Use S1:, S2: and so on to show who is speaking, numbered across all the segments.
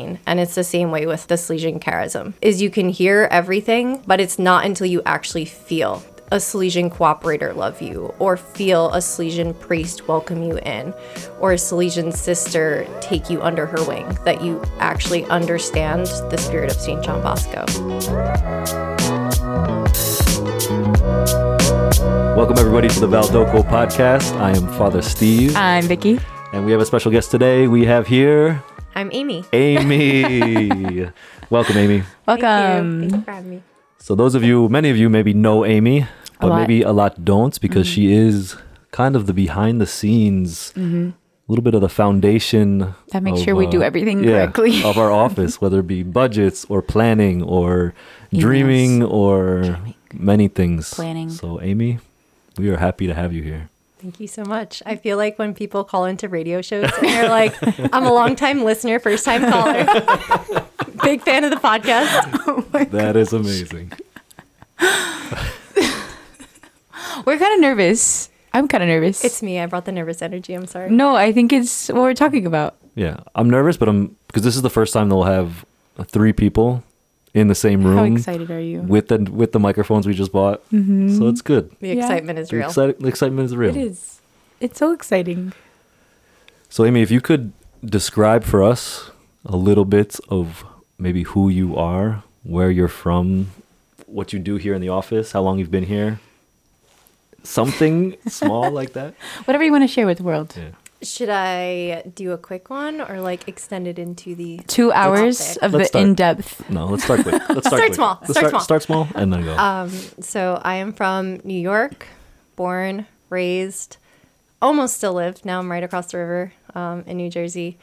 S1: And it's the same way with the Salesian charism. Is you can hear everything, but it's not until you actually feel a Salesian cooperator love you, or feel a Salesian priest welcome you in, or a Salesian sister take you under her wing, that you actually understand the spirit of St. John Bosco.
S2: Welcome, everybody, to the Valdocco podcast. I am Father Steve,
S3: I'm Vicky.
S2: and we have a special guest today. We have here
S1: I'm Amy.
S2: Amy. Welcome, Amy.
S3: Welcome.
S1: Thank you for having me.
S2: So, those of you, many of you maybe know Amy, but
S3: lot. Mm-hmm.
S2: maybe a lot don't because she is kind of the behind the scenes, a little bit of the foundation.
S3: That makes
S2: of,
S3: sure we do
S2: uh,
S3: everything
S2: yeah,
S3: correctly.
S2: of our office, whether it be budgets or planning or dreaming or many things.
S3: Planning.
S2: So, Amy, we are happy to have you here.
S1: Thank you so much. I feel like when people call into radio shows and they're like, I'm a long time listener, first time caller, big fan of the podcast.
S2: Oh that is amazing.
S3: We're kind of nervous. I'm kind of nervous.
S1: It's me. I brought the nervous energy. I'm sorry.
S3: no, I think it's what we're talking about.
S2: Yeah, I'm nervous, but I'm because this is the first time they'll have three people in the same room.
S3: How excited are you?
S2: with the with the microphones we just bought. Mm-hmm. So it's good.
S1: The
S3: Yeah.
S1: excitement is
S2: The,
S1: real.
S2: the excitement is real.
S3: It is. It's so exciting.
S2: So Amy, if you could describe for us a little bit of maybe who you are, where you're from, what you do here in the office, how long you've been here, something small like that.
S3: Whatever you want to share with the world.
S2: Yeah.
S1: Should I do a quick one or like extend it into the
S3: Two hours
S1: topic.
S3: of
S2: Let's
S3: the
S2: start.
S3: in depth.
S2: No, let's start quick. Let's start,
S1: Start
S2: quick.
S1: small.
S2: Let's
S1: Start small.
S2: Start small and then go.
S1: Um, so I am from New York, born, raised, almost still lived. Now I'm right across the river um, in New Jersey.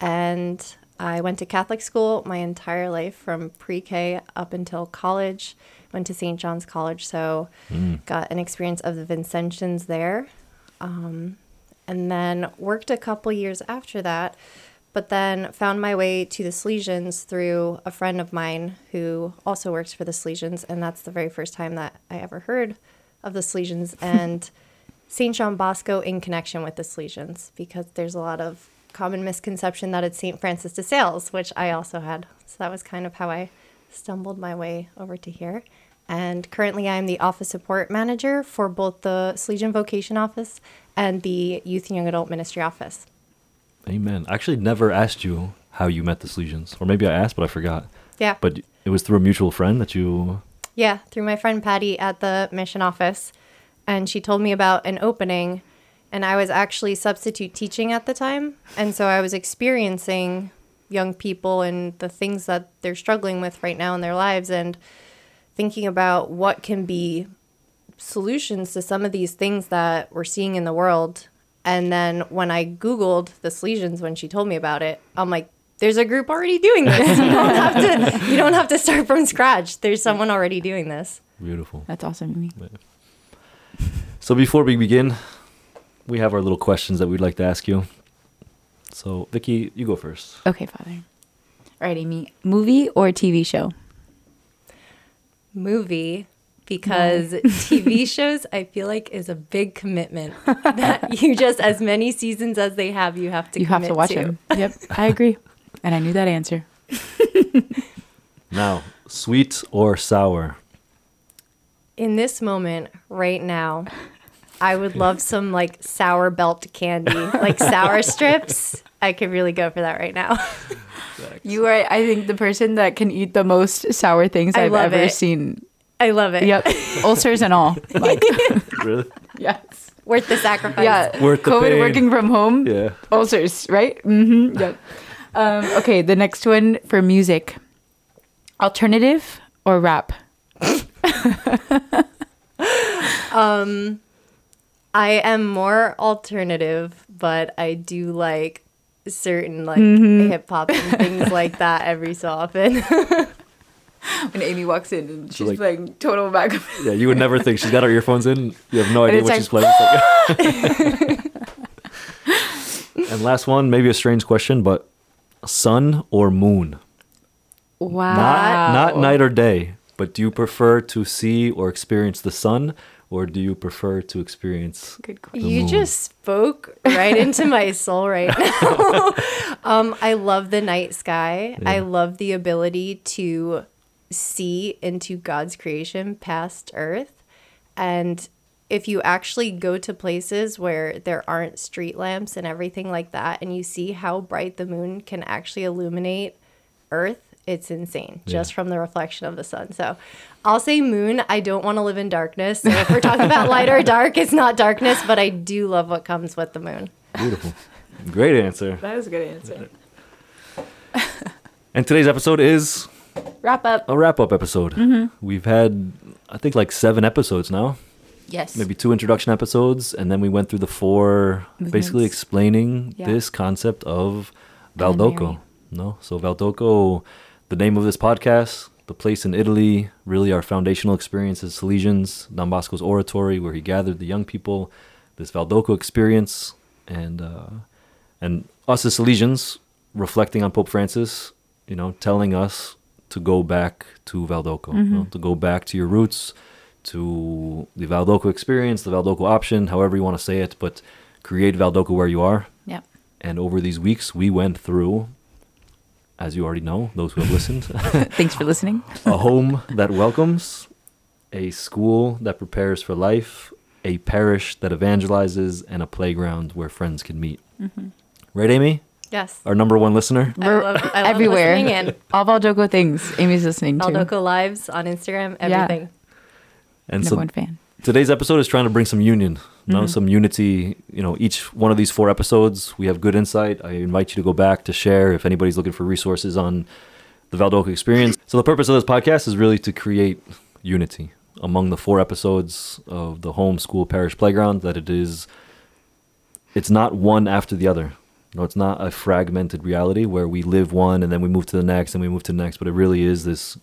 S1: And I went to Catholic school my entire life from pre K up until college. Went to St. John's College, so got an experience of the Vincentians there. Um, and then worked a couple years after that, but then found my way to the Salesians through a friend of mine who also works for the Salesians, and that's the very first time that I ever heard of the Salesians and St. John Bosco in connection with the Salesians, because there's a lot of common misconception that it's St. Francis de Sales, which I also had. So that was kind of how I stumbled my way over to here. And currently, I'm the office support manager for both the Salesian Vocation Office and the Youth and Young Adult Ministry Office.
S2: Amen. I actually never asked you how you met the Salesians, or maybe I asked, but I forgot.
S1: Yeah.
S2: But it was through a mutual friend that you.
S1: Yeah, through my friend Patty at the mission office. And she told me about an opening. And I was actually substitute teaching at the time. And so I was experiencing young people and the things that they're struggling with right now in their lives and thinking about what can be solutions to some of these things that we're seeing in the world. And then when I Googled the Salesians when she told me about it, I'm like, there's a group already doing this. You don't have to you don't have to start from scratch. There's someone already doing this.
S2: Beautiful.
S3: That's awesome. Amy.
S2: So before we begin, we have our little questions that we'd like to ask you. So, Vicky, you go first.
S3: Okay, Father. All right, Amy. Movie or TV show?
S1: Movie because TV shows I feel like is a big commitment that you just as many seasons as they have you have to
S3: you have to
S1: commit
S3: watch them. Yep, I agree. And I knew that answer.
S2: Now, sweet or sour?
S1: In this moment right now, I would love some like sour belt candy, like sour strips. I could really go for that right now.
S3: You are, I think, the person that can eat the most sour things
S1: I
S3: I've ever
S1: it.
S3: seen.
S1: I love it.
S3: Yep, ulcers and all. Like,
S2: Really?
S3: yes.
S1: Worth the sacrifice.
S3: Yeah.
S2: Worth the
S3: COVID
S2: pain.
S3: working from home.
S2: Yeah.
S3: Ulcers, right? Mm-hmm. Yep. Um, okay, the next one for music. Alternative or rap?
S1: Um I am more alternative, but I do like certain like
S3: Mm-hmm.
S1: hip hop and things like that every so often.
S3: When Amy walks in and she's
S2: like-
S3: playing total back.
S2: Yeah, you would never think she's got her earphones in. You have no idea what
S3: like,
S2: she's playing. And last one, maybe a strange question, but sun or moon?
S3: Wow.
S2: Not not night or day, but do you prefer to see or experience the sun or do you prefer to experience
S3: Good question.
S1: You
S2: moon.
S1: just spoke right into my soul right now. um, I love the night sky. I love the ability to see into God's creation past Earth. And if you actually go to places where there aren't street lamps and everything like that, and you see how bright the moon can actually illuminate Earth, it's insane just
S2: Yeah.
S1: from the reflection of the sun. So I'll say moon. I don't want to live in darkness. So if we're talking about light or dark, it's not darkness, but I do love what comes with the moon.
S2: beautiful? Great answer.
S3: That is a good answer.
S2: And today's episode is
S3: Wrap up.
S2: a wrap up episode. We've had, I think, like seven episodes now.
S3: Yes.
S2: maybe two introduction episodes, and then we went through the four, basically explaining
S3: Yeah.
S2: this concept of. Valdocco. No, so Valdocco, the name of this podcast, the place in Italy, really our foundational experience as Salesians, Don Bosco's oratory, where he gathered the young people, this Valdocco experience, and uh, and us as Salesians reflecting on Pope Francis, you know, telling us to go back to Valdocco, you mm-hmm. know, to go back to your roots, to the Valdocco experience, the Valdocco option, however you want to say it, but create Valdocco where you are.
S3: Yeah.
S2: And over these weeks, we went through, as you already know, those who have listened,
S3: Thanks for listening.
S2: a home that welcomes, a school that prepares for life, a parish that evangelizes, and a playground where friends can meet. Mm-hmm. Right, Amy?
S1: Yes.
S2: Our number one listener?
S1: I love, I love
S3: everywhere.
S1: listening in.
S3: All Valdocco things Amy's listening to.
S1: Valdocco Lives on Instagram,
S3: Yeah.
S1: everything.
S2: And
S3: Number
S2: so
S3: one fan.
S2: today's episode is trying to bring some union, you know,
S3: mm-hmm.
S2: some unity. You know, each one of these four episodes, we have good insight. I invite you to go back to share if anybody's looking for resources on the Valdocco experience. So the purpose of this podcast is really to create unity among the four episodes of the home school parish playground. That it is, it's not one after the other. No, it's not a fragmented reality where we live one and then we move to the next and we move to the next. But it really is this,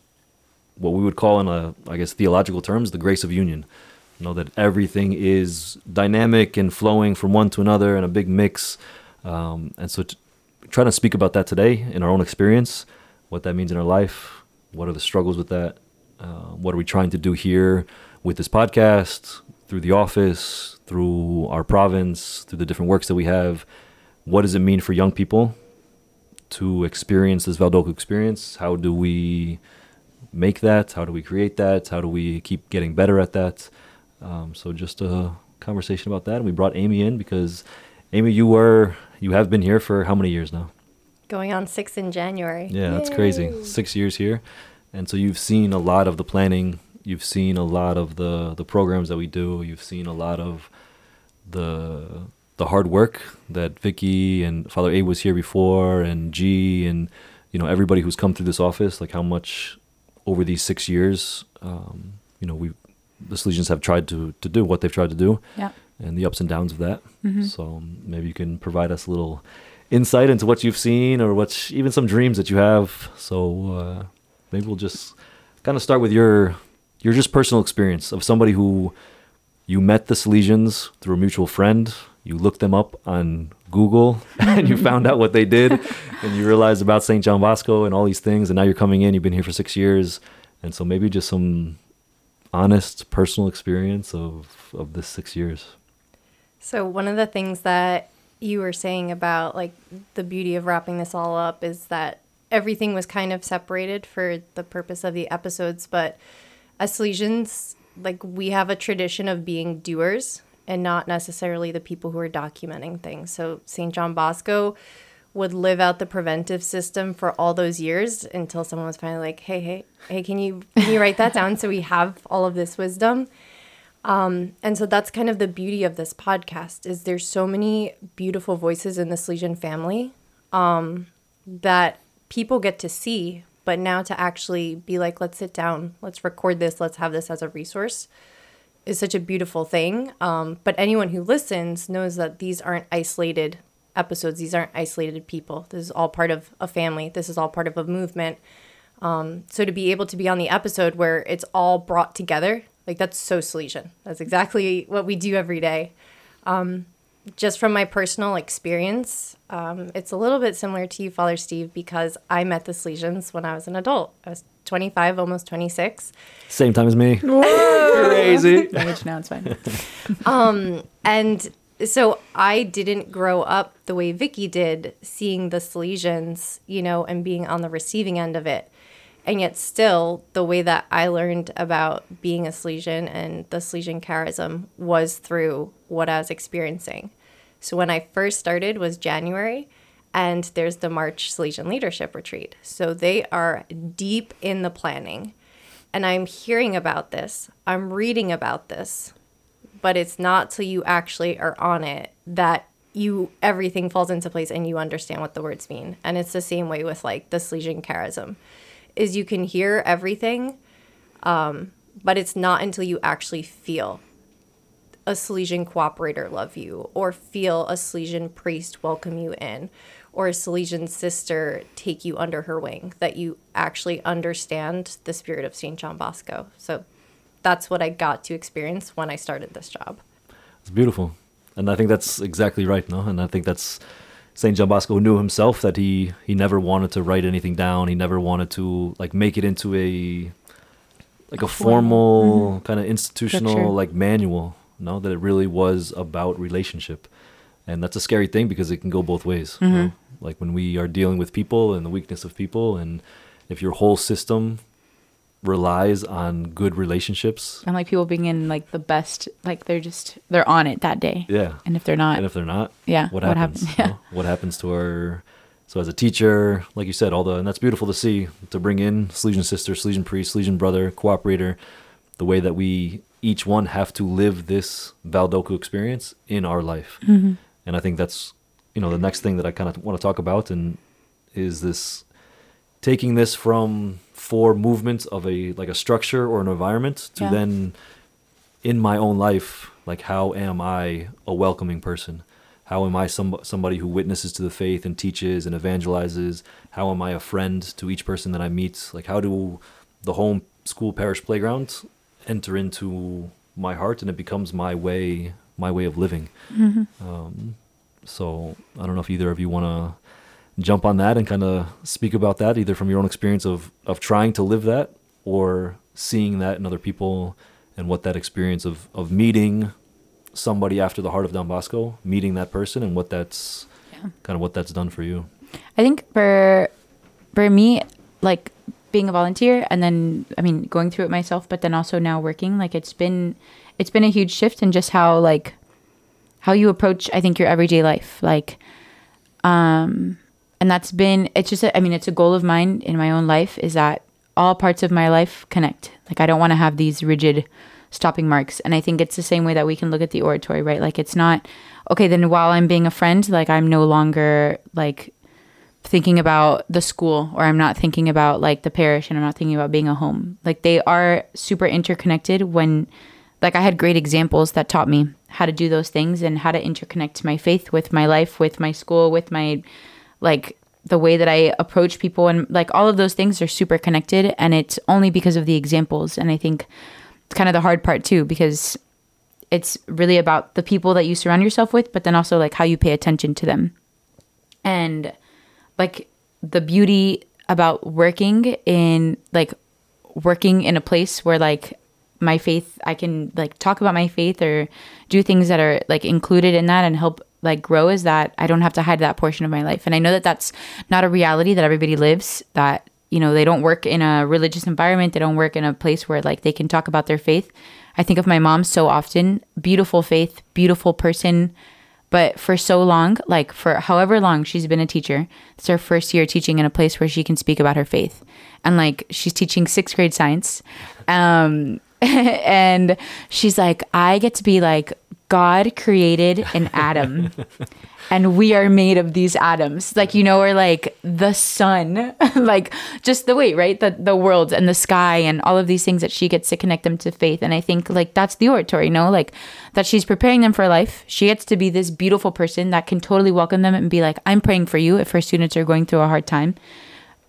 S2: what we would call in a, I guess, theological terms, the grace of union. You know that everything is dynamic and flowing from one to another in a big mix. Um, and so, t- trying to speak about that today in our own experience, what that means in our life, what are the struggles with that, uh, what are we trying to do here with this podcast, through the office, through our province, through the different works that we have. What does it mean for young people to experience this Valdocco experience? How do we make that? How do we create that? How do we keep getting better at that? Um, so just a conversation about that. And we brought Amy in because Amy, you were you have been here for how many years now?
S1: Going on six in January.
S2: Yeah, that's crazy. Six years here, and so you've seen a lot of the planning. You've seen a lot of the the programs that we do. You've seen a lot of the the hard work that Vicky and Father A was here before, and G, and you know everybody who's come through this office. Like how much over these six years, um, you know, we the Salesians have tried to to do what they've tried to do,
S3: Yeah.
S2: and the ups and downs of that.
S3: Mhm.
S2: So um, maybe you can provide us a little insight into what you've seen or what's even some dreams that you have. So uh, maybe we'll just kind of start with your your just personal experience of somebody who you met the Salesians through a mutual friend. You looked them up on Google and you found out what they did, and you realized about St. John Bosco and all these things. And now you're coming in. You've been here for six years, and so maybe just some honest personal experience of of this six years.
S1: So one of the things that you were saying about like the beauty of wrapping this all up is that everything was kind of separated for the purpose of the episodes, but as Salesians, like we have a tradition of being doers and not necessarily the people who are documenting things. So St. John Bosco would live out the preventive system for all those years until someone was finally like, "Hey, hey, hey, can you can you write that down so we have all of this wisdom?" And so that's kind of the beauty of this podcast is there's so many beautiful voices in the Salesian family um, that people get to see, but now to actually be like, let's sit down, let's record this, let's have this as a resource is such a beautiful thing. Um, but anyone who listens knows that these aren't isolated episodes. These aren't isolated people. This is all part of a family. This is all part of a movement. Um, so to be able to be on the episode where it's all brought together, like that's so Salesian. That's exactly what we do every day. Um, just from my personal experience, um, it's a little bit similar to you, Father Steve, because I met the Salesians when I was an adult. I was 25, almost 26.
S2: Same time as me. Crazy.
S3: Language now it's fine.
S1: um, And so I didn't grow up the way Vicky did, seeing the Salesians, you know, and being on the receiving end of it. And yet, still, the way that I learned about being a Salesian and the Salesian charism was through what I was experiencing. So, when I first started was January, and there's the March Salesian Leadership Retreat. So, they are deep in the planning. And I'm hearing about this, I'm reading about this, but it's not till you actually are on it that you everything falls into place and you understand what the words mean. And it's the same way with like the Salesian charism, is you can hear everything, um, but it's not until you actually feel a Salesian cooperator love you, or feel a Salesian priest welcome you in, or a Salesian sister take you under her wing that you actually understand the spirit of St. John Bosco. So that's what I got to experience when I started this job.
S2: It's beautiful, and I think that's exactly right, no? And I think that's Saint John Bosco knew himself that he he never wanted to write anything down. He never wanted to like make it into a like a formal mm-hmm. kind of institutional
S3: Structure.
S2: like manual. No, that it really was about relationship, and that's a scary thing because it can go both ways. you know? Mm-hmm. Like when we are dealing with people and the weakness of people, and if your whole system relies on good relationships,
S3: And like people being in like the best, like they're just they're on it that day.
S2: yeah,
S3: And if they're not,
S2: and if they're not,
S3: yeah,
S2: what
S3: what
S2: happens?
S3: happens?
S2: you
S3: Yeah.
S2: know? What happens to our so as a teacher, like you said, all the and that's beautiful to see to bring in Salesian sister, Salesian priest, Salesian brother, cooperator, the way that we each one have to live this Valdocco experience in our life,
S3: Mm-hmm.
S2: and I think that's you know the next thing that I kind of want to talk about and is this taking this from four movements of a like a structure or an environment to
S3: Yeah.
S2: then in my own life like how am i a welcoming person? How am i some, somebody who witnesses to the faith and teaches and evangelizes? How am i a friend to each person that i meet? Like how do the home school parish playground enter into my heart and it becomes my way my way of living? Um, so i don't know if either of you want to jump on that and kind of speak about that either from your own experience of of trying to live that or seeing that in other people and what that experience of of meeting somebody after the heart of Don Bosco, meeting that person and what that's
S3: Yeah.
S2: kind of what that's done for you.
S3: I think for for me, like being a volunteer and then I mean going through it myself, but then also now working, like it's been it's been a huge shift in just how like how you approach I think your everyday life. Like um and that's been it's just a, I mean it's a goal of mine in my own life is that all parts of my life connect. Like I don't want to have these rigid stopping marks. And I think it's the same way that we can look at the oratory, right? Like it's not okay, then while I'm being a friend, like I'm no longer like thinking about the school or I'm not thinking about like the parish and I'm not thinking about being a home. Like they are super interconnected when like I had great examples that taught me how to do those things and how to interconnect my faith with my life, with my school, with my like the way that I approach people and like all of those things are super connected and it's only because of the examples and I think it's kind of the hard part too because it's really about the people that you surround yourself with but then also like how you pay attention to them. And like the beauty about working in like working in a place where like my faith I can like talk about my faith or do things that are like included in that and help like grow is that I don't have to hide that portion of my life. And I know that that's not a reality that everybody lives that you know they don't work in a religious environment, they don't work in a place where like they can talk about their faith. I think of my mom so often, beautiful faith, beautiful person, but for so long, like for however long she's been a teacher, it's her first year teaching in a place where she can speak about her faith. And like she's teaching sixth grade science. Um, and she's like, I get to be like, God created an atom and we are made of these atoms. Like, you know, or like the sun, like just the way, right? The the world and the sky and all of these things that she gets to connect them to faith. And I think like that's the oratory, no? Like that she's preparing them for life. She gets to be this beautiful person that can totally welcome them and be like, I'm praying for you if her students are going through a hard time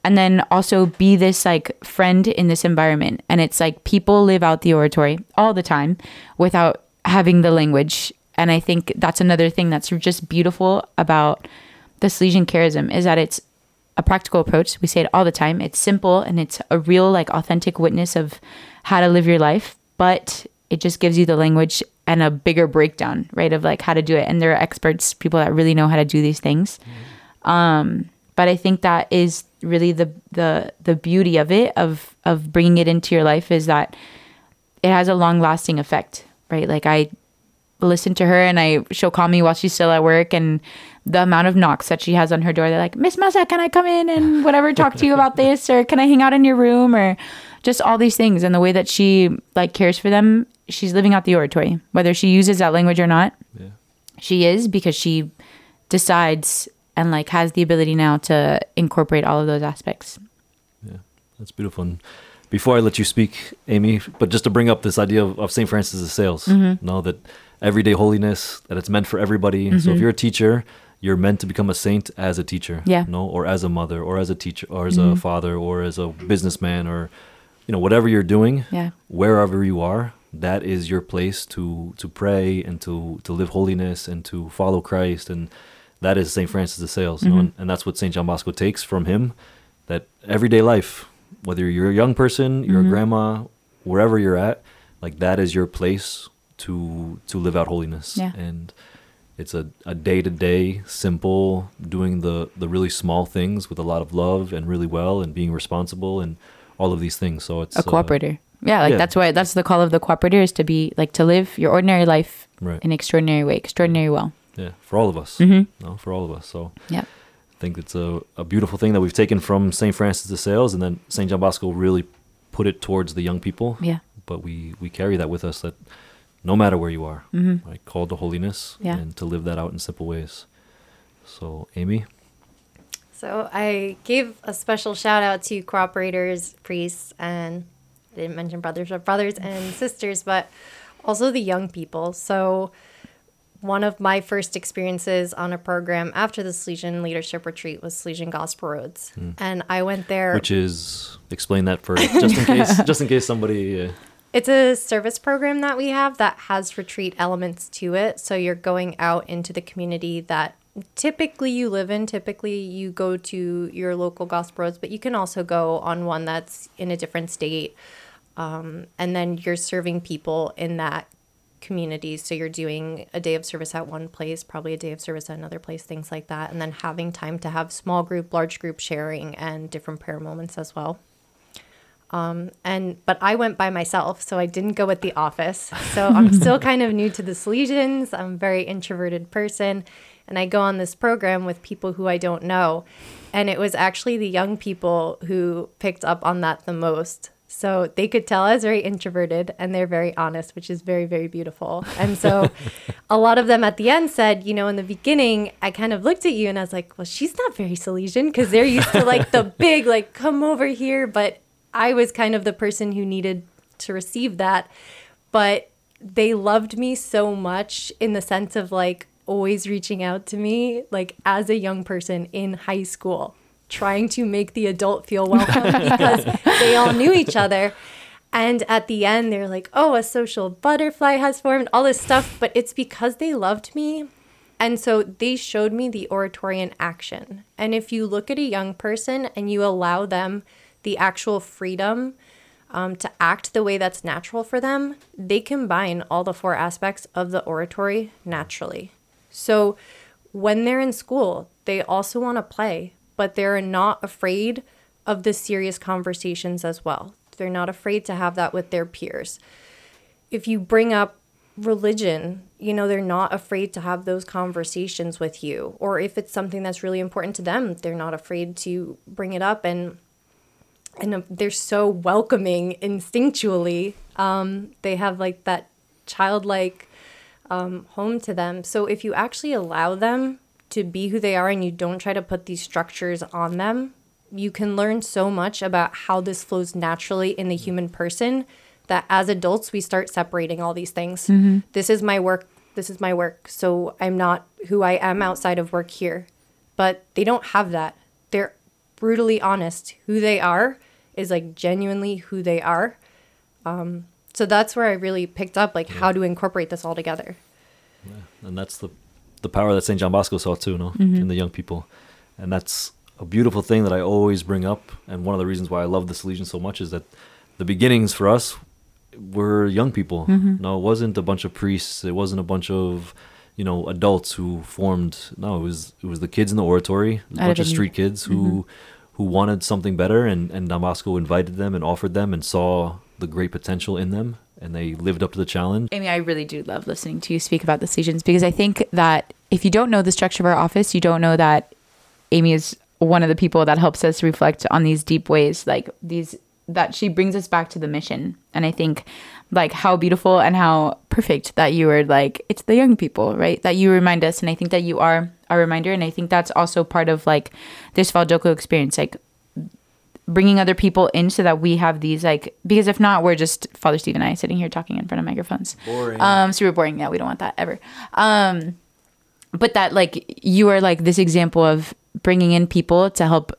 S3: and then also be this like friend in this environment and it's like people live out the oratory all the time without having the language and i think that's another thing that's just beautiful about the Salesian charism is that it's a practical approach. We say it all the time. It's simple and it's a real, like, authentic witness of how to live your life, but it just gives you the language and a bigger breakdown, right, of like how to do it. And there are experts, people that really know how to do these things. Um, but I think that is really the the the beauty of it of of bringing it into your life is that it has a long lasting effect, right? Like I listen to her and I she'll call me while she's still at work and the amount of knocks that she has on her door they're like miss masa can i come in and whatever talk to you about this or can i hang out in your room or just all these things and the way that she like cares for them she's living out the oratory whether she uses that language or not
S2: Yeah.
S3: she is because she decides and like has the ability now to incorporate all of those aspects Yeah,
S2: That's beautiful. And before I let you speak, Amy, but just to bring up this idea of, of St. Francis of Sales,
S3: Mm-hmm.
S2: know that everyday holiness, that it's meant for everybody. So if you're a teacher, you're meant to become a saint as a teacher,
S3: Mm-hmm. Yeah.
S2: no, or as a mother, or as a teacher, or as
S3: Mhm.
S2: a father, or as a businessman, or you know whatever you're doing,
S3: yeah
S2: wherever you are, that is your place to to pray and to to live holiness and to follow Christ, and that is Saint Francis of Sales, you know,
S3: Mhm.
S2: and, and that's what Saint John Bosco takes from him. That everyday life, whether you're a young person, you're
S3: Mhm.
S2: a grandma, wherever you're at, like that is your place to to live out holiness,
S3: Yeah.
S2: and it's a, a day-to-day simple doing the the really small things with a lot of love and really well and being responsible and all of these things so it's
S3: a
S2: uh,
S3: cooperator yeah like
S2: yeah.
S3: that's why that's the call of the cooperator is to be like to live your ordinary life
S2: right
S3: in extraordinary way extraordinary well
S2: yeah for all of us
S3: mm-hmm.
S2: no for all of us so
S3: Yep.
S2: i think it's a, a beautiful thing that we've taken from st francis de sales and then st john bosco really put it towards the young people
S3: yeah
S2: but we we carry that with us that no matter where you are
S3: mm-hmm.
S2: right called to holiness
S3: Yeah.
S2: and to live that out in simple ways so amy
S1: So I gave a special shout out to cooperators, priests, and I didn't mention brothers, but brothers and sisters, but also the young people. So one of my first experiences on a program after the Salesian Leadership Retreat was Salesian Gospel Roads. And I went there.
S2: which is explain that first just in case just in case somebody uh,
S1: It's a service program that we have that has retreat elements to it. So you're going out into the community that typically you live in. Typically you go to your local gospel roads, but you can also go on one that's in a different state. Um, and then you're serving people in that community. So you're doing a day of service at one place, probably a day of service at another place, things like that. And then having time to have small group, large group sharing and different prayer moments as well um, and but I went by myself, so I didn't go with the office. So I'm still kind of new to the Salesians. I'm a very introverted person, and I go on this program with people who I don't know, and it was actually the young people who picked up on that the most. So they could tell I was very introverted, and they're very honest, which is very very beautiful. And so a lot of them at the end said, you know, in the beginning, I kind of looked at you and I was like, well, she's not very Salesian because they're used to like the big, like, come over here. But I was kind of the person who needed to receive that. But they loved me so much in the sense of like always reaching out to me, like as a young person in high school, trying to make the adult feel welcome because they all knew each other. And at the end, they're like, oh, a social butterfly has formed, all this stuff. But it's because they loved me. And so they showed me the oratory in action. And if you look at a young person and you allow them the actual freedom um, to act the way that's natural for them, they combine all the four aspects of the oratory naturally. So when they're in school, they also want to play, but they're not afraid of the serious conversations as well. They're not afraid to have that with their peers. If you bring up religion, you know, they're not afraid to have those conversations with you. Or if it's something that's really important to them, they're not afraid to bring it up and and uh, they're so welcoming instinctually. Um, they have like that childlike um, home to them. So if you actually allow them to be who they are and you don't try to put these structures on them, you can learn so much about how this flows naturally in the human person that as adults we start separating all these things. This is my work. This is my work. So I'm not who I am outside of work here. But they don't have that. They're brutally honest. Who they are is like genuinely who they are. Um, so that's where I really picked up like how to incorporate this all together. Yeah.
S2: and that's the the power that St. John Bosco saw too, no,
S3: Mm-hmm.
S2: in the young people, and that's a beautiful thing that I always bring up, and one of the reasons why I love the Salesian so much is that the beginnings for us were young people.
S3: Mhm.
S2: No, it wasn't a bunch of priests. It wasn't a bunch of you know adults who formed. No, it was it was the kids in the oratory, a bunch
S3: of
S2: street kids who who wanted something better, and and Don Bosco invited them and offered them and saw the great potential in them, and they lived up to the challenge.
S3: Amy, I really do love listening to you speak about the Salesians because I think that if you don't know the structure of our office, you don't know that Amy is one of the people that helps us reflect on these deep ways, like these that she brings us back to the mission. And I think like how beautiful and how perfect that you were like it's the young people, right? That you remind us and I think that you are a reminder and I think that's also part of like this Valdocco experience like bringing other people in so that we have these like because if not we're just Father Steve and I sitting here talking in front of microphones.
S2: Boring.
S3: Um, super boring. Yeah, we don't want that ever. Um, but that like you are like this example of bringing in people to help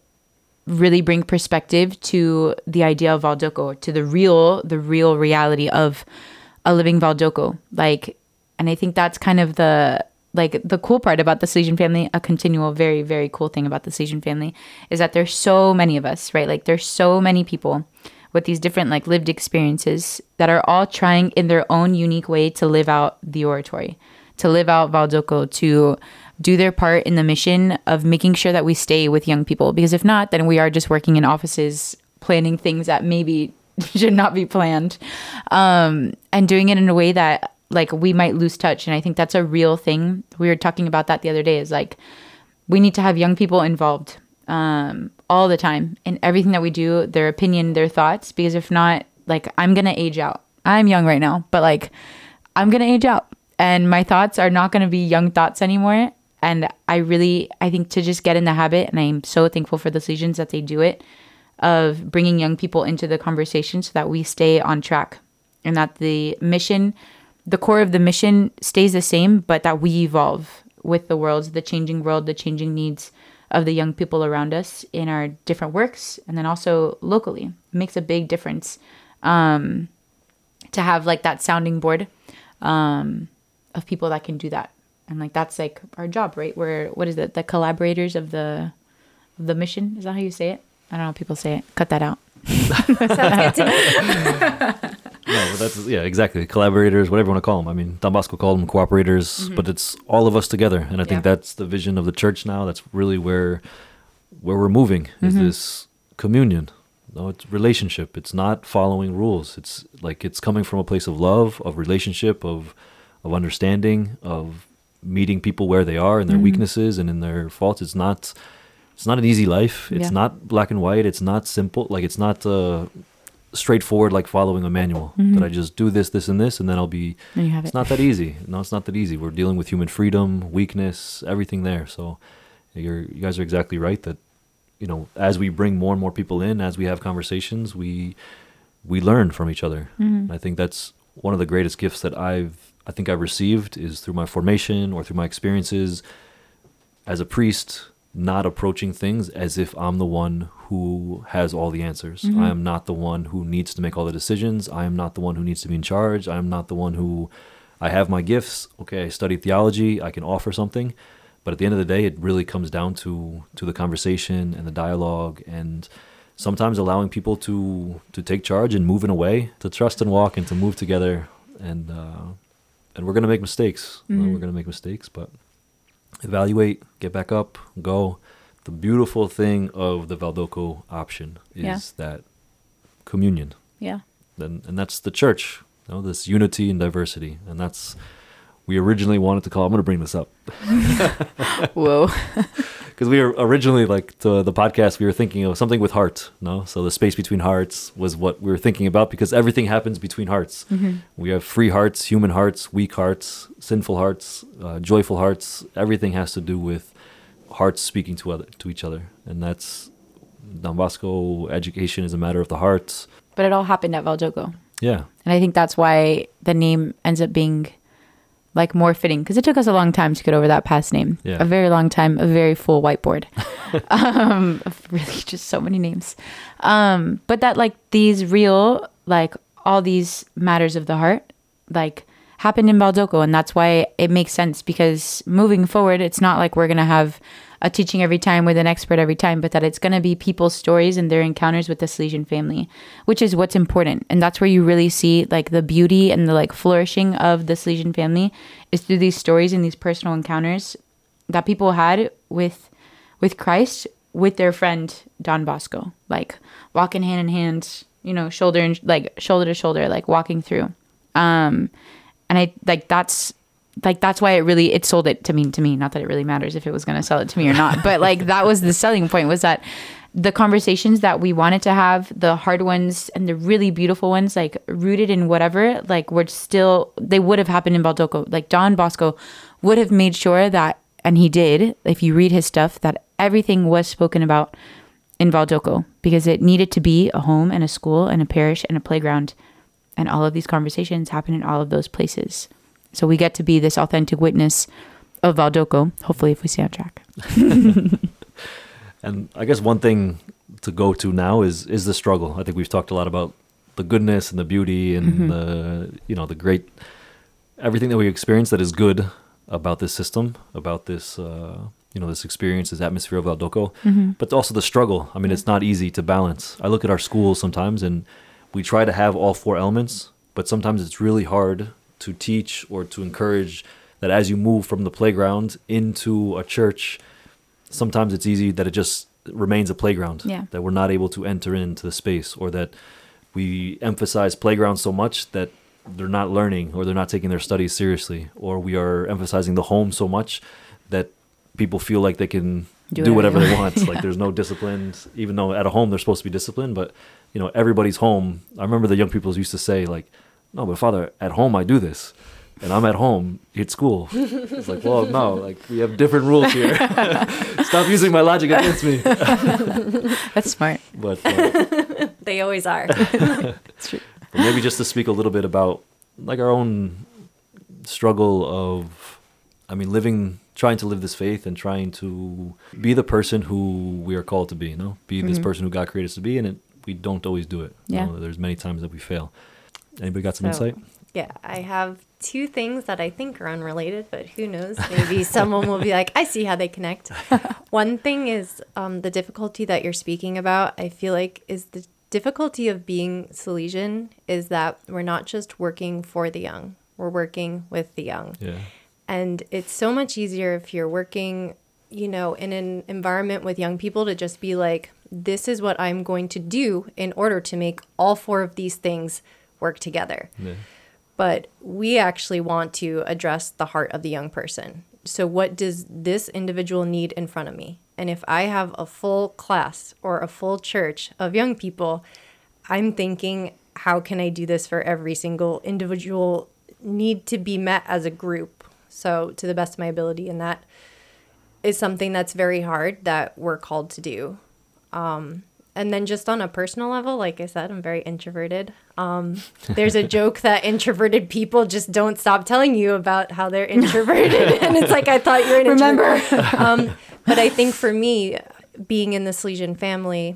S3: really bring perspective to the idea of Valdocco, to the real, the real reality of a living Valdocco. Like, and I think that's kind of the like the cool part about the Salesian family, a continual, very, very cool thing about the Salesian family is that there's so many of us, right? Like there's so many people with these different like lived experiences that are all trying in their own unique way to live out the oratory, to live out Valdocco, to do their part in the mission of making sure that we stay with young people. Because if not, then we are just working in offices planning things that maybe should not be planned. Um, and doing it in a way that like we might lose touch. And I think that's a real thing. We were talking about that the other day is like we need to have young people involved um, all the time in everything that we do, their opinion, their thoughts. Because if not, like I'm gonna age out. I'm young right now, but like I'm gonna age out, and my thoughts are not gonna be young thoughts anymore. And I really, I think to just get in the habit, and I'm so thankful for the Salesians that they do it, of bringing young people into the conversation so that we stay on track, and that the mission, the core of the mission stays the same, but that we evolve with the world, the changing world, the changing needs of the young people around us in our different works and then also locally. It makes a big difference um, to have like that sounding board um, of people that can do that. And like that's like our job, right? We're what is it? The collaborators of the of the mission. Is that how you say it? I don't know how people say it. Cut that out.
S2: but that's yeah, exactly. Collaborators, whatever you want to call them. I mean, Don Bosco called them cooperators, mm-hmm. but it's all of us together, and I think
S3: Yeah.
S2: that's the vision of the church now. That's really where where we're moving is mm-hmm. this communion. No, it's relationship. It's not following rules. It's like it's coming from a place of love, of relationship, of of understanding, of meeting people where they are in their mm-hmm. weaknesses and in their faults. It's not it's not an easy life. It's
S3: Yeah.
S2: not black and white. It's not simple. Like it's not uh, straightforward like following a manual that I just do this, this, and this, and then I'll be.
S3: And you have
S2: It's
S3: it.
S2: not that easy. No, it's not that easy. We're dealing with human freedom, weakness, everything there. So, you're you guys are exactly right that you know as we bring more and more people in, as we have conversations, we we learn from each other.
S3: Mm-hmm.
S2: I think that's one of the greatest gifts that I've I think I've received is through my formation or through my experiences as a priest not approaching things as if I'm the one who has all the answers. I am not the one who needs to make all the decisions. I am not the one who needs to be in charge. I am not the one who I have my gifts. Okay, I studied theology, I can offer something, but at the end of the day it really comes down to to the conversation and the dialogue and sometimes allowing people to to take charge and move in a way to trust and walk and to move together and uh and we're going to make mistakes. You know, we're going to make mistakes, but evaluate, get back up, go. The beautiful thing of the Valdocco option is
S3: Yeah.
S2: that communion,
S3: Yeah.
S2: and and that's the church. You know, this unity and diversity, and that's we originally wanted to call. I'm going to bring this up
S3: Whoa.
S2: because we were originally like the the podcast. We were thinking of something with heart. No, so the space between hearts was what we were thinking about because everything happens between hearts. We have free hearts, human hearts, weak hearts, sinful hearts, uh, joyful hearts. Everything has to do with hearts speaking to other to each other, and that's Don Bosco. Education is a matter of the heart.
S3: but it all happened at Valdocco.
S2: Yeah,
S3: And I think that's why the name ends up being like more fitting because it took us a long time to get over that past name.
S2: Yeah.
S3: A very long time, a very full whiteboard. um, really just so many names. Um, but that like these real, like all these matters of the heart, like happened in Valdocco. And that's why it makes sense because moving forward, it's not like we're going to have a teaching every time with an expert every time, but that it's going to be people's stories and their encounters with the Salesian family, which is what's important. And that's where you really see like the beauty and the like flourishing of the Salesian family is through these stories and these personal encounters that people had with with Christ with their friend Don Bosco, like walking hand in hand, you know, shoulder and like shoulder to shoulder, like walking through. Um, and I like that's like that's why it really it sold it to me to me. Not that it really matters if it was going to sell it to me or not, but like that was the selling point was that the conversations that we wanted to have, the hard ones and the really beautiful ones, like rooted in whatever, like were still they would have happened in Valdocco. Like Don Bosco would have made sure that, and he did. If you read his stuff, that everything was spoken about in Valdocco because it needed to be a home and a school and a parish and a playground. And all of these conversations happen in all of those places. So we get to be this authentic witness of Valdocco, hopefully, if we stay on track.
S2: And I guess one thing to go to now is is the struggle. I think we've talked a lot about the goodness and the beauty and
S3: Mhm.
S2: the you know the great everything that we experience that is good about this system, about this uh, you know this experience, this atmosphere of Valdocco, but also the struggle. I mean, it's not easy to balance. I look at our schools sometimes, and we try to have all four elements, but sometimes it's really hard to teach or to encourage that as you move from the playground into a church, sometimes it's easy that it just remains a playground.
S3: Yeah.
S2: That we're not able to enter into the space, or that we emphasize playground so much that they're not learning or they're not taking their studies seriously, or we are emphasizing the home so much that people feel like they can
S3: Do
S2: do,
S3: whatever they want.
S2: want. Like there's no discipline, even though at a home they're supposed to be disciplined. But you know, everybody's home. I remember the young people used to say like, "No, but father, at home I do this." And I'm at home at school. It's like, well, no, like we have different rules here. Stop using my logic against me.
S3: That's smart.
S2: But uh,
S1: They always are.
S2: But maybe just to speak a little bit about like our own struggle of i mean living trying to live this faith and trying to be the person who we are called to be you know be this
S3: Mhm.
S2: person who god created us to be and it, we don't always do it You
S3: Yeah.
S2: know, there's many times that we fail anybody got some
S1: So-
S2: insight
S1: Yeah, I have two things that I think are unrelated, but who knows? Maybe someone will be like, I see how they connect. One thing is um, the difficulty that you're speaking about, I feel like, is the difficulty of being Salesian is that we're not just working for the young, we're working with the young.
S2: yeah
S1: And it's so much easier if you're working, you know, in an environment with young people to just be like, this is what I'm going to do in order to make all four of these things work together
S2: yeah
S1: but we actually want to address the heart of the young person. So, what does this individual need in front of me? And if I have a full class or a full church of young people, I'm thinking, how can I do this for every single individual need to be met as a group? So, to the best of my ability. And that is something that's very hard that we're called to do. Um, and then just on a personal level, like I said, I'm very introverted. Um, there's a joke that introverted people just don't stop telling you about how they're introverted, and it's like I thought you were an
S3: Remember?
S1: introvert. Um, but I think for me, being in the Salesian family,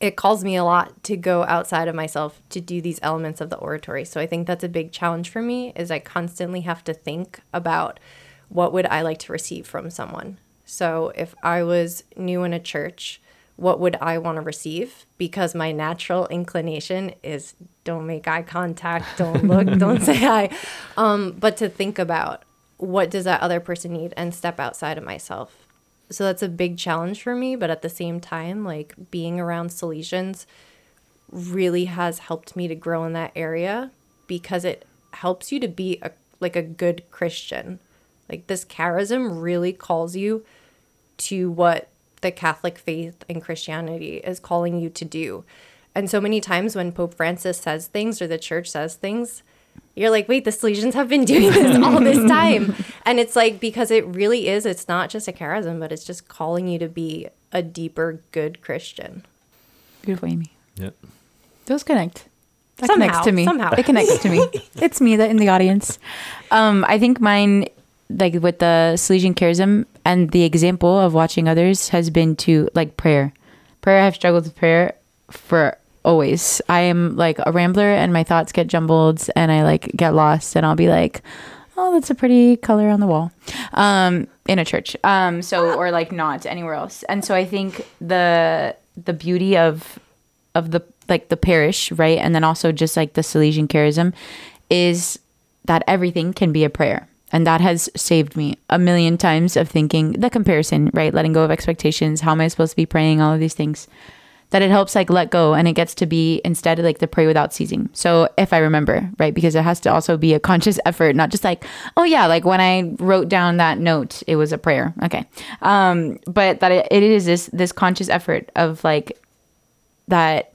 S1: it calls me a lot to go outside of myself to do these elements of the oratory. So I think that's a big challenge for me. Is I constantly have to think about what would I like to receive from someone. So if I was new in a church what would I want to receive? Because my natural inclination is don't make eye contact, don't look, don't say hi. Um, but to think about what does that other person need and step outside of myself. So that's a big challenge for me. But at the same time, like being around Salesians really has helped me to grow in that area because it helps you to be a like a good Christian. Like this charism really calls you to what the Catholic faith and Christianity is calling you to do. And so many times when Pope Francis says things or the church says things, you're like, wait, the Salesians have been doing this all this time. and it's like, because it really is, it's not just a charism, but it's just calling you to be a deeper, good Christian.
S3: Beautiful, Amy.
S2: yeah
S3: Those connect. That
S1: Somehow,
S3: connects to me.
S1: somehow.
S3: It connects to me. it's me that in the audience. Um, I think mine, like with the Salesian charism and the example of watching others, has been to like prayer. Prayer. I've struggled with prayer for always. I am like a rambler, and my thoughts get jumbled, and I like get lost, and I'll be like, oh, that's a pretty color on the wall um, in a church. Um, so or like not anywhere else. And so I think the the beauty of of the like the parish, right, and then also just like the Salesian charism is that everything can be a prayer. And that has saved me a million times of thinking the comparison, right? Letting go of expectations. How am I supposed to be praying? All of these things that it helps like let go and it gets to be instead like the pray without ceasing. So if I remember, right, because it has to also be a conscious effort, not just like, oh yeah, like when I wrote down that note, it was a prayer. Okay. Um, but that it, it is this this conscious effort of like that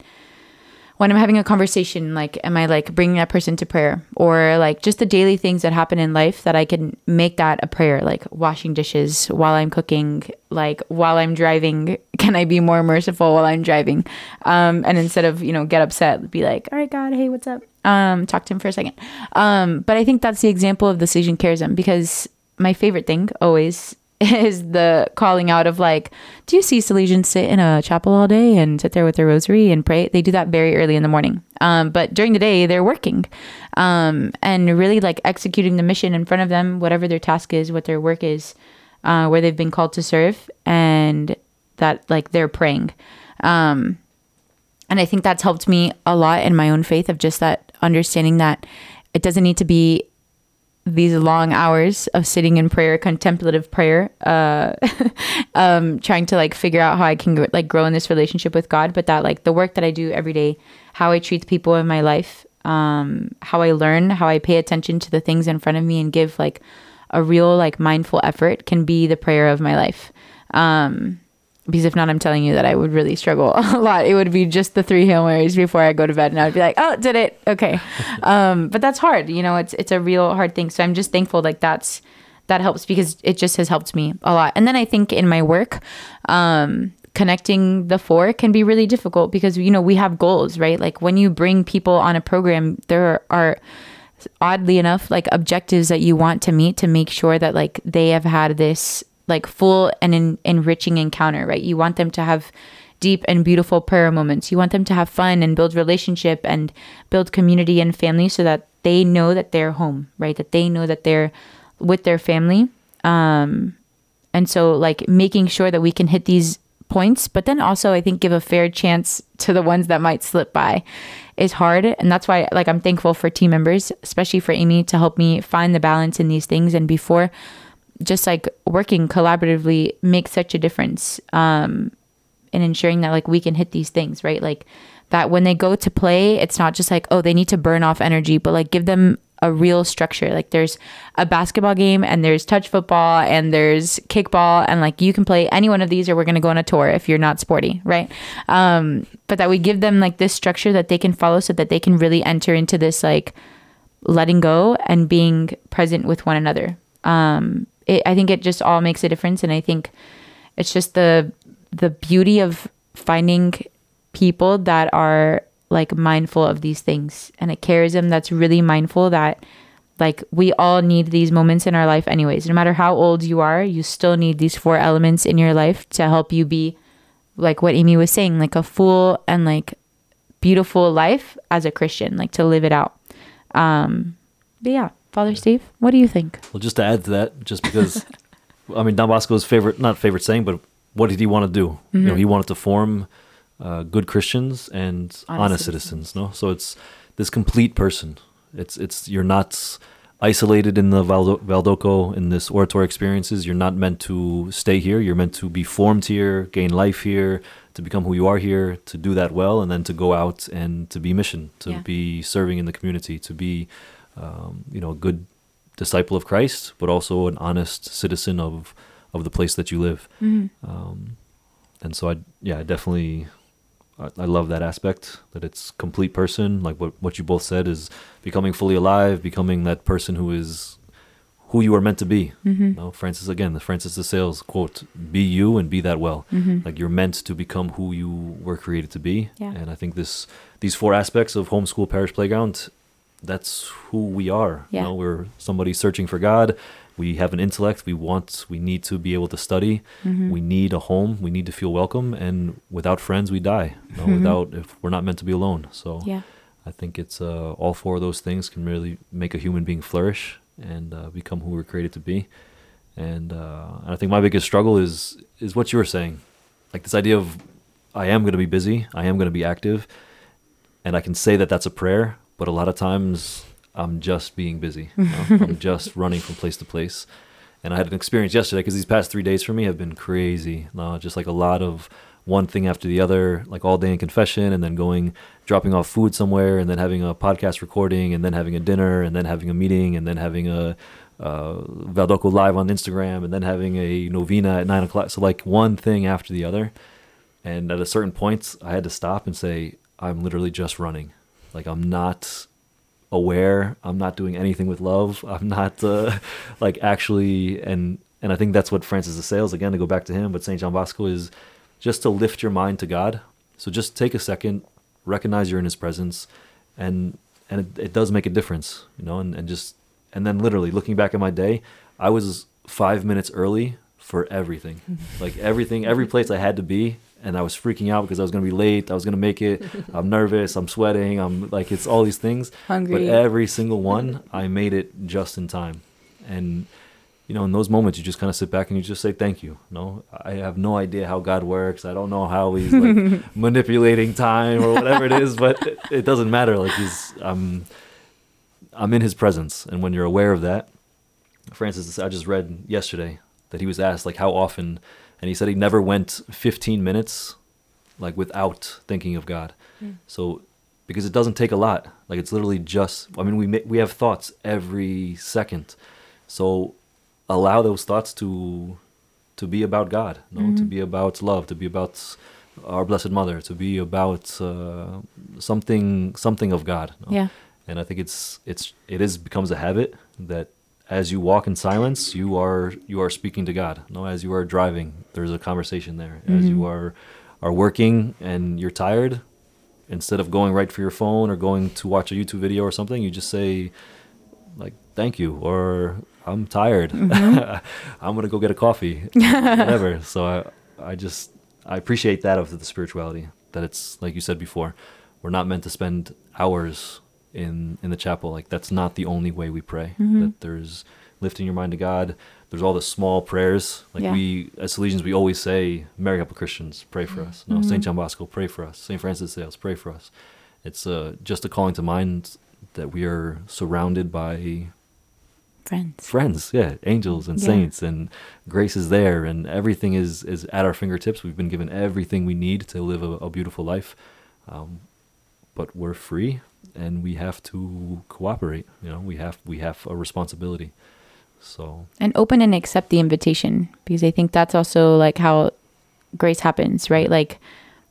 S3: when I'm having a conversation, like, am I like bringing that person to prayer or like just the daily things that happen in life that I can make that a prayer, like washing dishes while I'm cooking, like while I'm driving, can I be more merciful while I'm driving? Um, and instead of, you know, get upset, be like, all right, God, hey, what's up? Um, talk to him for a second. Um, but I think that's the example of the Salesian charism because my favorite thing always is the calling out of like, do you see Salesians sit in a chapel all day and sit there with their rosary and pray? They do that very early in the morning. Um, but during the day, they're working um, and really like executing the mission in front of them, whatever their task is, what their work is, uh, where they've been called to serve, and that like they're praying. Um, and I think that's helped me a lot in my own faith of just that understanding that it doesn't need to be these long hours of sitting in prayer, contemplative prayer, uh, um, trying to like figure out how I can like grow in this relationship with God. But that like the work that I do every day, how I treat people in my life, um, how I learn, how I pay attention to the things in front of me and give like a real like mindful effort can be the prayer of my life. Um, because if not, I'm telling you that I would really struggle a lot. It would be just the three Hail Marys before I go to bed, and I'd be like, "Oh, did it? Okay." um, but that's hard, you know. It's it's a real hard thing. So I'm just thankful like that's that helps because it just has helped me a lot. And then I think in my work, um, connecting the four can be really difficult because you know we have goals, right? Like when you bring people on a program, there are oddly enough like objectives that you want to meet to make sure that like they have had this like full and en- enriching encounter, right? You want them to have deep and beautiful prayer moments. You want them to have fun and build relationship and build community and family so that they know that they're home, right? That they know that they're with their family. Um, and so like making sure that we can hit these points, but then also I think give a fair chance to the ones that might slip by is hard. And that's why like I'm thankful for team members, especially for Amy to help me find the balance in these things. And before just like working collaboratively makes such a difference um, in ensuring that like we can hit these things, right? Like that when they go to play, it's not just like, oh, they need to burn off energy, but like give them a real structure. Like there's a basketball game and there's touch football and there's kickball and like you can play any one of these or we're going to go on a tour if you're not sporty, right? Um, but that we give them like this structure that they can follow so that they can really enter into this like letting go and being present with one another. Um, it, I think it just all makes a difference. And I think it's just the the beauty of finding people that are like mindful of these things. And a charism that's really mindful that like we all need these moments in our life anyways. No matter how old you are you still need these four elements in your life to help you be like what amy was saying like a full and like beautiful life as a christian like to live it out. Um but yeah Father Steve, what do you think?
S2: Well, just to add to that, just because, I mean, Don Bosco's favorite, not favorite saying, but what did he want to do? Mm-hmm. You know, mm-hmm. he wanted to form uh, good Christians and honest, honest citizens. citizens. No, so it's this complete person. It's it's you're not isolated in the Valdo- Valdocco in this oratory experiences. You're not meant to stay here. You're meant to be formed here, gain life here, to become who you are here, to do that well, and then to go out and to be mission, to yeah. be serving in the community, to be um, you know, a good disciple of Christ, but also an honest citizen of of the place that you live. Mm-hmm. Um, and so I, yeah, I definitely, I, I, love that aspect that it's complete person. Like what what you both said is becoming fully alive, becoming that person who is who you are meant to be. Mm-hmm. You know, Francis again, the Francis de Sales quote: "Be you and be that well." Mm-hmm. Like you're meant to become who you were created to be. Yeah. And I think this these four aspects of homeschool parish playground that's who we are. Yeah. You know, we're somebody searching for God. We have an intellect. We want. We need to be able to study. Mm-hmm. We need a home. We need to feel welcome. And without friends, we die. You know, mm-hmm. Without if we're not meant to be alone. So yeah. I think it's uh, all four of those things can really make a human being flourish. and uh, become who we're created to be. And, uh, and I think my biggest struggle is is what you were saying, like this idea of I am going to be busy, I am going to be active, and I can say that that's a prayer, but a lot of times I'm just being busy. you know? I'm just running from place to place. And I had an experience yesterday because these past three days for me have been crazy. Uh, just like a lot of one thing after the other, like all day in confession, and then going, dropping off food somewhere, and then having a podcast recording, and then having a dinner, and then having a meeting, and then having a uh, Valdocco live on Instagram, and then having a novena at nine o'clock. So like one thing after the other. And at a certain point, I had to stop and say, I'm literally just running. Like I'm not aware. I'm not doing anything with love. I'm not uh, like actually, and and I think that's what Francis de Sales again to go back to him. But Saint John Bosco is just to lift your mind to God. So just take a second, recognize you're in His presence, and and it, it does make a difference, you know. And and just and then literally looking back at my day, I was five minutes early for everything, like everything, every place I had to be and I was freaking out because I was gonna be late. I was gonna make it. I'm nervous. I'm sweating. I'm like it's all these things.
S3: Hungry.
S2: But every single one, I made it just in time. And you know, in those moments, you just kind of sit back and you just say thank you. No, I have no idea how God works. I don't know how He's like manipulating time or whatever it is, but it, it doesn't matter. Like He's I'm I'm in His presence, and when you're aware of that, Francis, I just read yesterday that he was asked like how often and he said he never went 15 minutes like without thinking of God.
S1: Mm.
S2: So because it doesn't take a lot. Like it's literally just I mean we ma- we have thoughts every second. So allow those thoughts to to be about God, no, to be about love, to be about our blessed mother, to be about uh, something something of God.
S3: Yeah.
S2: and I think it's it's it is becomes a habit that as you walk in silence, you are you are speaking to God. No, as you are driving, there's a conversation there. As you
S3: Mhm.
S2: are are working and you're tired, instead of going right for your phone or going to watch a YouTube video or something, you just say like "Thank you" or "I'm tired. I'm gonna go get a coffee." Whatever. So I I just I appreciate that of the spirituality that it's like you said before, we're not meant to spend hours in in the chapel. Like that's not the only way we pray.
S3: Mhm.
S2: That there's lifting your mind to God. There's all the small prayers. Like
S3: Yeah.
S2: we as Salesians, we always say, "Mary Help Christians, pray for us." No,
S3: Mhm.
S2: Saint John Bosco, pray for us. Saint Francis de Sales, pray for us. It's uh, just a calling to mind that we are surrounded by
S3: Friends.
S2: friends yeah angels and
S3: Yeah.
S2: saints and grace is there and everything is is at our fingertips we've been given everything we need to live a, a beautiful life um, but we're free and we have to cooperate you know we have we have a responsibility. So.
S3: And open and accept the invitation because I think that's also like how grace happens, right? Like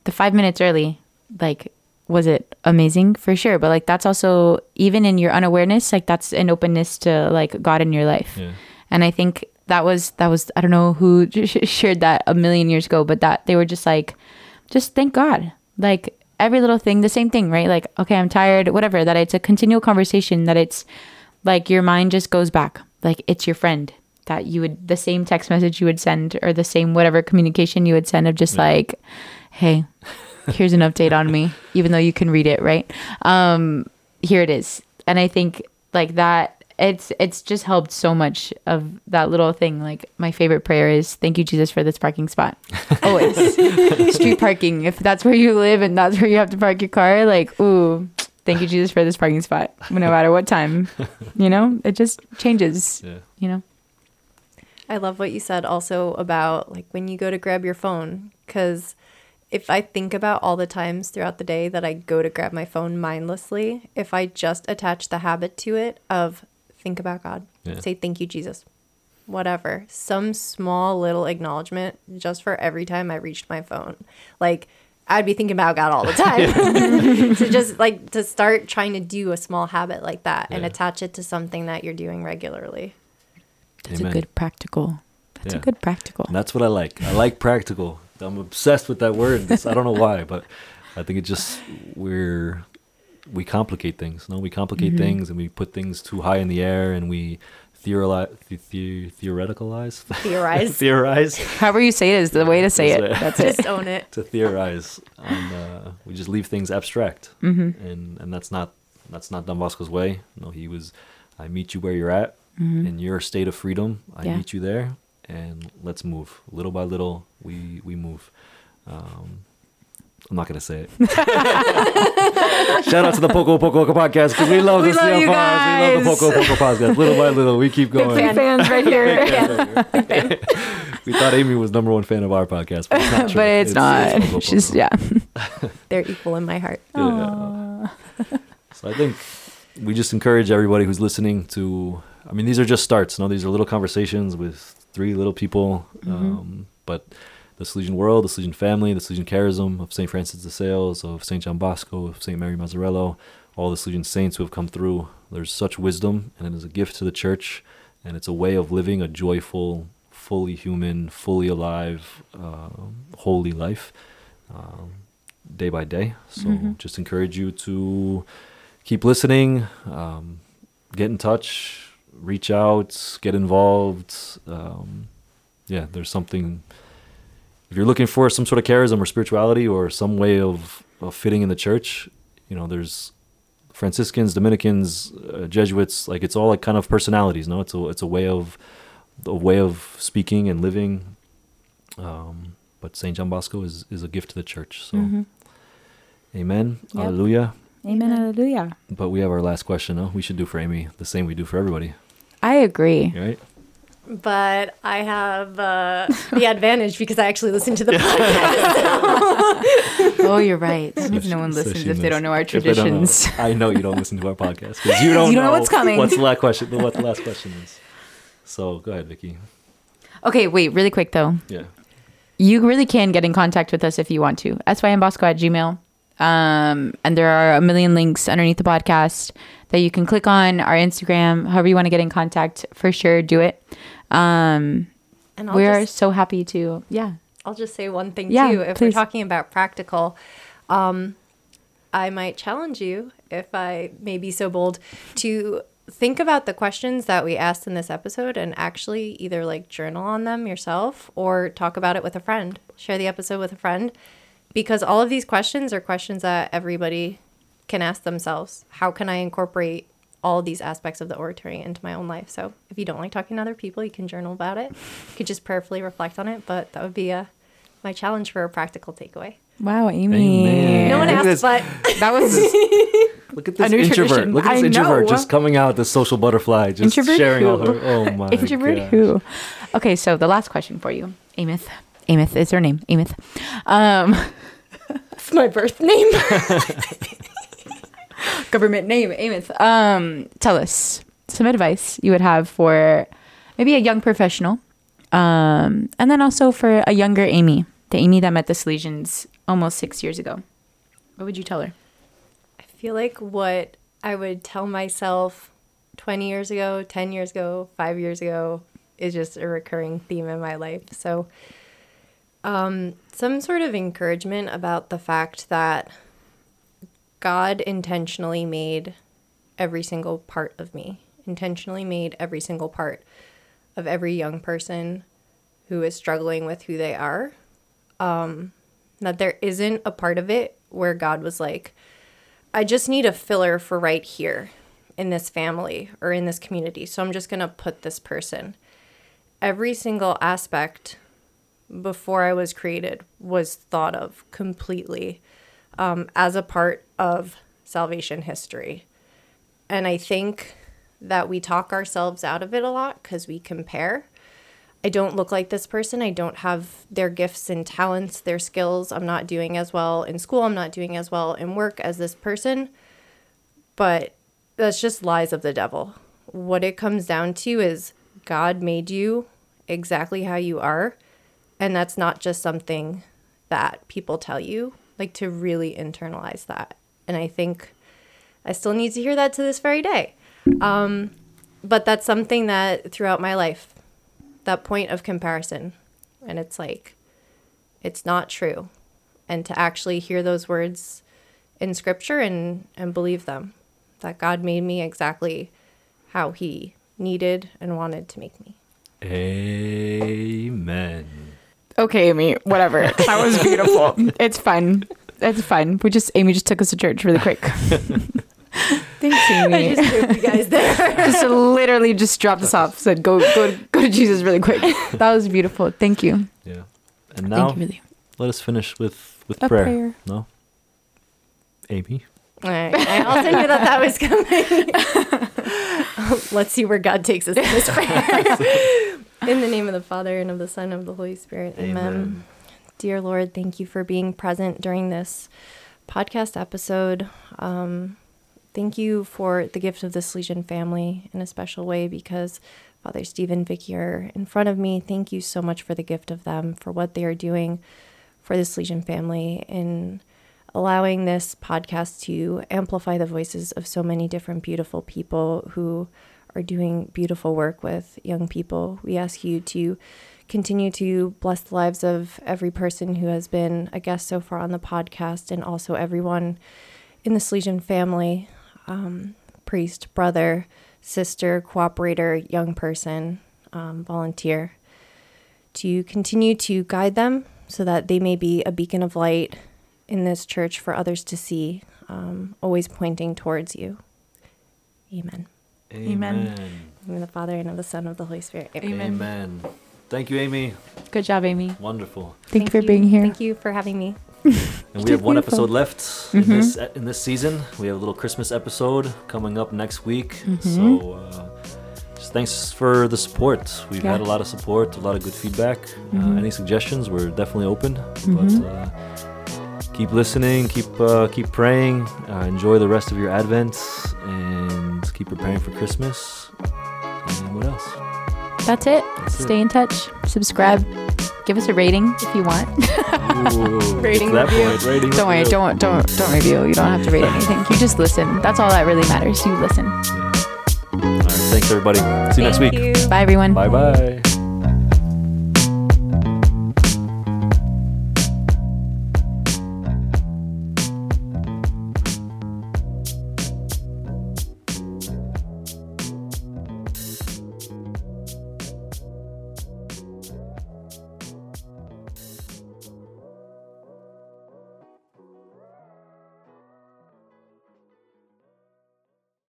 S3: the five minutes early, like was it amazing? For sure, but like that's also even in your unawareness, like that's an openness to like God in your life,
S2: yeah.
S3: And I think that was that was I don't know who shared that a million years ago, but that they were just like, just thank God, like every little thing, the same thing, right? Like okay, I'm tired, whatever. That it's a continual conversation. That it's like your mind just goes back like it's your friend that you would the same text message you would send or the same whatever communication you would send of just
S2: Yeah.
S3: like hey here's an update on me even though you can read it right um here it is and i think like that it's it's just helped so much of that little thing. Like my favorite prayer is thank you jesus for this parking spot. Always. Street parking. If that's where you live and that's where you have to park your car like ooh thank you jesus for this parking spot. No matter what time. You know? It just changes.
S2: Yeah.
S3: You know?
S1: I love what you said also about like when you go to grab your phone because if I think about all the times throughout the day that I go to grab my phone mindlessly, if I just attach the habit to it of think about God,
S2: Yeah.
S1: say thank you Jesus, whatever, some small little acknowledgement just for every time I reached my phone. Like I'd be thinking about God all the time. so just like to start trying to do a small habit like that and attach it to something that you're doing regularly.
S3: That's
S2: Amen.
S3: a good practical. That's
S2: Yeah.
S3: a good practical.
S2: And that's what I like. I like practical. I'm obsessed with that word. It's- I don't know why, but I think it just we're we complicate things. No, we complicate
S3: Mhm.
S2: things and we put things too high in the air and we theorize, the, the, theoreticalize,
S1: Theorize.
S2: theorize
S3: However you say it is the way to say it.
S2: That's it.
S3: That's it.
S1: just own it.
S2: to theorize. On, uh, we just leave things abstract,
S3: Mm-hmm.
S2: and and that's not that's not Don Bosco's way. No, he was. I meet you where you're at, in your state of freedom. I
S3: Yeah.
S2: meet you there, and let's move little by little. We we move. Um, I'm not gonna say it. Shout out to the Poco Poco podcast because we love
S3: We
S2: the
S3: love you
S2: CFRs. We love the. Poco Poco podcast. Little by little, we keep going.
S3: Big fans right here.
S2: we thought Amy was number one fan of our podcast, but it's not. true.
S3: but it's, not.
S2: Poco
S3: She's yeah.
S1: They're equal in my heart.
S2: Yeah. So I think we just encourage everybody who's listening to. I mean, these are just starts. No, these are little conversations with three little people. Um, but the Salesian world, the Salesian family, the Salesian charism of St. Francis de Sales, of St. John Bosco, of St. Mary Mazzarello, all the Salesian saints who have come through. There's such wisdom, and it is a gift to the church, and it's a way of living a joyful, fully human, fully alive, uh, holy life. Um, day by day. So just encourage you to keep listening, um, get in touch, reach out, get involved. Um, yeah, there's something. If you're looking for some sort of charism or spirituality or some way of, of fitting in the church, you know, there's Franciscans, Dominicans, uh, Jesuits. Like it's all like kind of personalities. No, it's a it's a way of a way of speaking and living. Um, but Saint John Bosco is is a gift to the church. So, Amen,
S3: Yep.
S2: Hallelujah.
S3: Amen. Hallelujah.
S2: But we have our last question. No, we should do for Amy the same we do for everybody,
S3: I agree.
S2: right?
S1: But I have uh, the advantage because I actually listen to the podcast.
S3: Oh, you're right. That means no one listens
S2: she
S3: if they don't know our
S2: If know-
S3: traditions.
S2: I know you don't listen to our podcast because you don't,
S3: You don't know what's coming.
S2: What's the last question? What the last question is? So go ahead, Vicky.
S3: Okay, wait, really quick though.
S2: Yeah.
S3: You really can get in contact with us if you want to. symbosco at gmail. Um, and there are a million links underneath the podcast that you can click on our Instagram, however you want to get in contact, for sure, do it. Um,
S1: And I'll
S3: we are so happy to, yeah.
S1: I'll just say one thing
S3: Yeah,
S1: too. If
S3: please.
S1: we're talking about practical, um, I might challenge you, if I may be so bold, to think about the questions that we asked in this episode and actually either like journal on them yourself or talk about it with a friend. Share the episode with a friend because all of these questions are questions that everybody can ask themselves. How can I incorporate all these aspects of the oratory into my own life? So if you don't like talking to other people, you can journal about it. You could just prayerfully reflect on it, but that would be a my challenge for a practical takeaway.
S3: Wow, Amy.
S2: Amen.
S1: No one asked,
S2: this.
S1: but
S3: That was
S2: Look at this introvert.
S3: tradition.
S2: Look at this
S3: I
S2: introvert
S3: know.
S2: just coming out, this social butterfly, just
S3: introvert
S2: sharing
S3: who?
S2: all her. Oh my
S3: introvert
S2: gosh.
S3: who? Okay, so the last question for you, Amith. Amith is her name. Amith. Um,
S1: it's my birth name.
S3: government name, Amith. Um, tell us some advice you would have for maybe a young professional, um, and then also for a younger Amy, the Amy that met the Salesians almost six years ago. What would you tell her?
S1: I feel like what I would tell myself 20 years ago, 10 years ago, five years ago is just a recurring theme in my life. So, um, some sort of encouragement about the fact that God intentionally made every single part of me, intentionally made every single part of every young person who is struggling with who they are. Um, that there isn't a part of it where God was like, I just need a filler for right here in this family or in this community. So I'm just going to put this person. Every single aspect before I was created was thought of completely um, as a part of salvation history. And I think that we talk ourselves out of it a lot because we compare. I don't look like this person. I don't have their gifts and talents, their skills. I'm not doing as well in school. I'm not doing as well in work as this person. But that's just lies of the devil. What it comes down to is God made you exactly how you are. And that's not just something that people tell you, like to really internalize that. And I think I still need to hear that to this very day. Um, but that's something that throughout my life, that point of comparison, and it's like, it's not true. And to actually hear those words in scripture and, and believe them, that God made me exactly how He needed and wanted to make me.
S2: Amen.
S3: Okay, Amy, whatever. That was beautiful. it's fun. It's fun. We just Amy just took us to church really quick. Thanks,
S1: I
S3: Amy.
S1: just threw you guys there.
S3: just literally just dropped us off. Said go go go to Jesus really quick. That was beautiful. Thank you.
S2: Yeah. And now
S3: Thank you really.
S2: let us finish with with prayer.
S3: prayer.
S2: No. Amy.
S1: All right. I also knew that that was coming. Let's see where God takes us in this prayer. In the name of the Father and of the Son and of the Holy Spirit. Amen.
S2: Amen.
S1: Dear Lord, thank you for being present during this podcast episode. Um, thank you for the gift of this Salesian family in a special way because Father Steve and Vicky are in front of me. Thank you so much for the gift of them, for what they are doing for this Salesian family in allowing this podcast to amplify the voices of so many different beautiful people who are doing beautiful work with young people. We ask you to continue to bless the lives of every person who has been a guest so far on the podcast and also everyone in the Salesian family um, priest, brother, sister, cooperator, young person, um, volunteer to continue to guide them so that they may be a beacon of light in this church for others to see, um, always pointing towards you. Amen.
S3: Amen.
S1: In the name the Father and of the Son and of the Holy Spirit. Amen.
S3: Amen.
S2: Amen. Thank you, Amy.
S3: Good job, Amy.
S2: Wonderful.
S3: Thank, you for being here.
S1: Thank you for having me.
S2: And we have one
S3: beautiful.
S2: episode left in this in this season. We have a little Christmas episode coming up next week. So uh, just thanks for the support. We've had a lot of support, a lot of good feedback. Uh,
S3: Mhm.
S2: any suggestions? We're definitely open.
S3: Mhm.
S2: But uh, keep listening, keep uh, keep praying. Uh, enjoy the rest of your Advent, and keep preparing for Christmas. And what else?
S3: That's it.
S2: That's it.
S3: Stay in touch. Subscribe. Give us a rating if you want.
S2: Ooh,
S1: Rating review.
S2: point, rating
S3: don't worry.
S2: review.
S3: Don't don't don't review. You don't have to rate anything. You just listen. That's all that really matters. You listen.
S2: Yeah. All right. Thanks, everybody. See you next week.
S1: you.
S3: Bye, everyone.
S2: Bye bye.